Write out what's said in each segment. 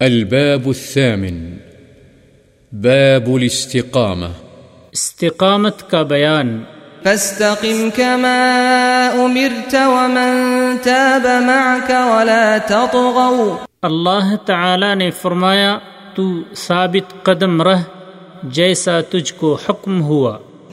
الباب الثامن. باب الاستقامة. استقامت کا بیان. فاستقم كما أمرت ومن تاب معك ولا تطغوا. اللہ تعالی نے فرمایا تو ثابت قدم رہ جیسا تجھ کو حکم ہوا۔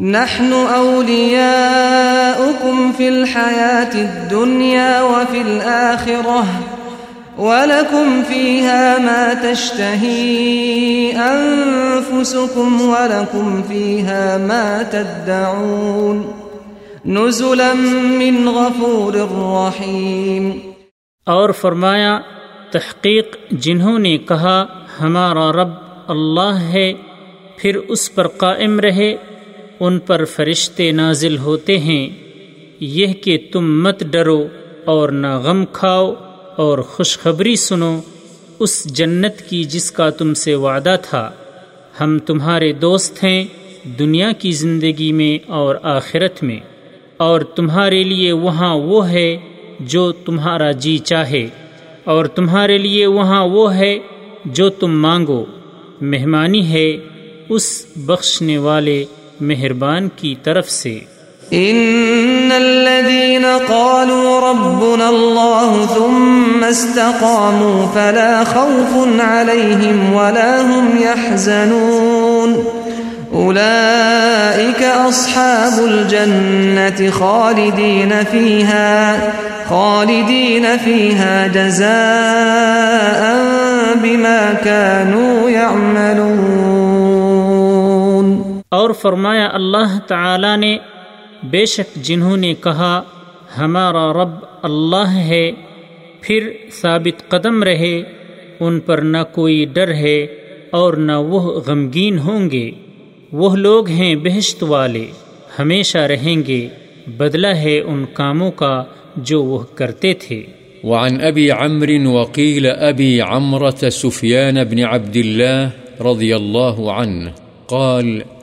نحن أولياؤكم في الحياة الدنيا وفي الآخرة ولكم فيها ما تشتهي أنفسكم ولكم فيها ما تدعون نزلا من غفور رحيم اور فرمایا، تحقیق جنہوں نے کہا، ہمارا رب اللہ ہے، پھر اس پر قائم رہے ان پر فرشتے نازل ہوتے ہیں، یہ کہ تم مت ڈرو اور نہ غم کھاؤ اور خوشخبری سنو، اس جنت کی جس کا تم سے وعدہ تھا۔ ہم تمہارے دوست ہیں دنیا کی زندگی میں اور آخرت میں، اور تمہارے لیے وہاں وہ ہے جو تمہارا جی چاہے، اور تمہارے لیے وہاں وہ ہے جو تم مانگو۔ مہمانی ہے اس بخشنے والے مہربان کی طرف سے۔ إن الذين قالوا ربنا الله ثم استقاموا فلا خوف عليهم ولا هم يحزنون. أولئك أصحاب الجنة خالدين فيها خالدين فيها جزاء بما كانوا يعملون. اور فرمایا اللہ تعالی نے، بے شک جنہوں نے کہا، ہمارا رب اللہ ہے، پھر ثابت قدم رہے، ان پر نہ کوئی ڈر ہے اور نہ وہ غمگین ہوں گے۔ وہ لوگ ہیں بہشت والے، ہمیشہ رہیں گے، بدلہ ہے ان کاموں کا جو وہ کرتے تھے۔ وعن أبي عمرو وقيل أبي عمرة سفيان بن عبد الله رضي الله عنه قال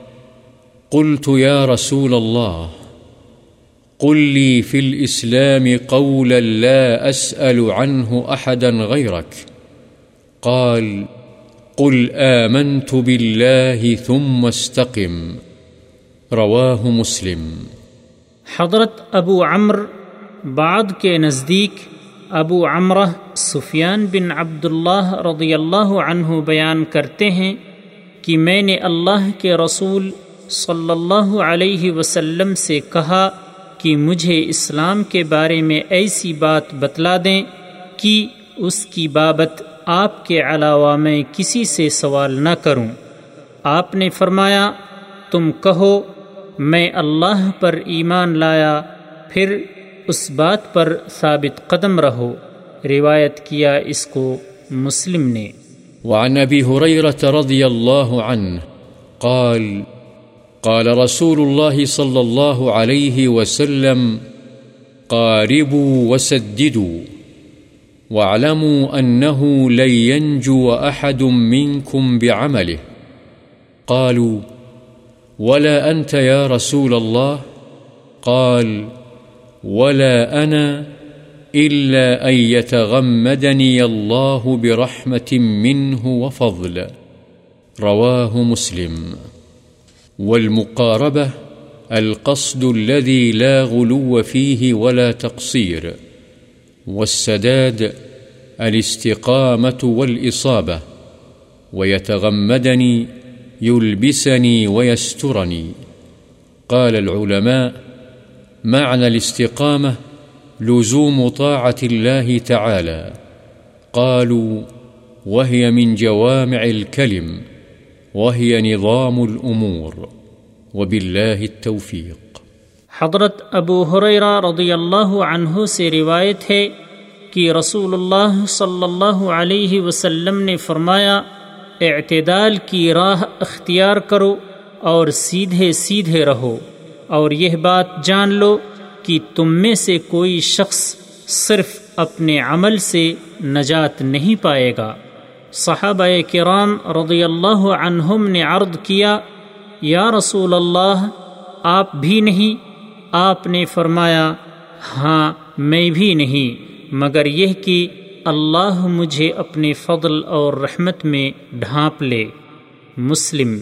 قلت يا رسول الله، قل لي في الإسلام قولا لا أسأل عنه أحدا غيرك. قال، قل آمنت بالله ثم استقم. رواه مسلم. حضرت ابو عمر بعد کے نزدیک ابو عمرہ سفیان بن عبداللہ رضی اللہ عنہ بیان کرتے ہیں کہ میں نے اللہ کے رسول صلی اللہ علیہ وسلم سے کہا کہ مجھے اسلام کے بارے میں ایسی بات بتلا دیں کہ اس کی بابت آپ کے علاوہ میں کسی سے سوال نہ کروں۔ آپ نے فرمایا، تم کہو، میں اللہ پر ایمان لایا، پھر اس بات پر ثابت قدم رہو۔ روایت کیا اس کو مسلم نے۔ وعن أبي هريرة رضي الله عنه قال قال رسول الله صلى الله عليه وسلم، قاربوا وسددوا، واعلموا أنه لن ينجو أحد منكم بعمله قالوا، ولا أنت يا رسول الله قال، ولا أنا إلا أن يتغمدني الله برحمة منه وفضل۔ رواه مسلم۔ والمقاربة القصد الذي لا غلو فيه ولا تقصير، والسداد الاستقامة والإصابة، ويتغمدني، يلبسني ويسترني. قال العلماء معنى الاستقامة لزوم طاعة الله تعالى. قالوا وهي من جوامع الكلم. وهي نظام الأمور، وبالله التوفيق. حضرت ابو حریرہ رضی اللہ عنہ سے روایت ہے کہ رسول اللہ صلی اللہ علیہ وسلم نے فرمایا، اعتدال کی راہ اختیار کرو اور سیدھے سیدھے رہو، اور یہ بات جان لو کہ تم میں سے کوئی شخص صرف اپنے عمل سے نجات نہیں پائے گا۔ صحابہ کرام رضی اللہ عنہم نے عرض کیا، یا رسول اللہ، آپ بھی نہیں؟ آپ نے فرمایا ہاں میں بھی نہیں، مگر یہ کہ اللہ مجھے اپنے فضل اور رحمت میں ڈھانپ لے۔ مسلم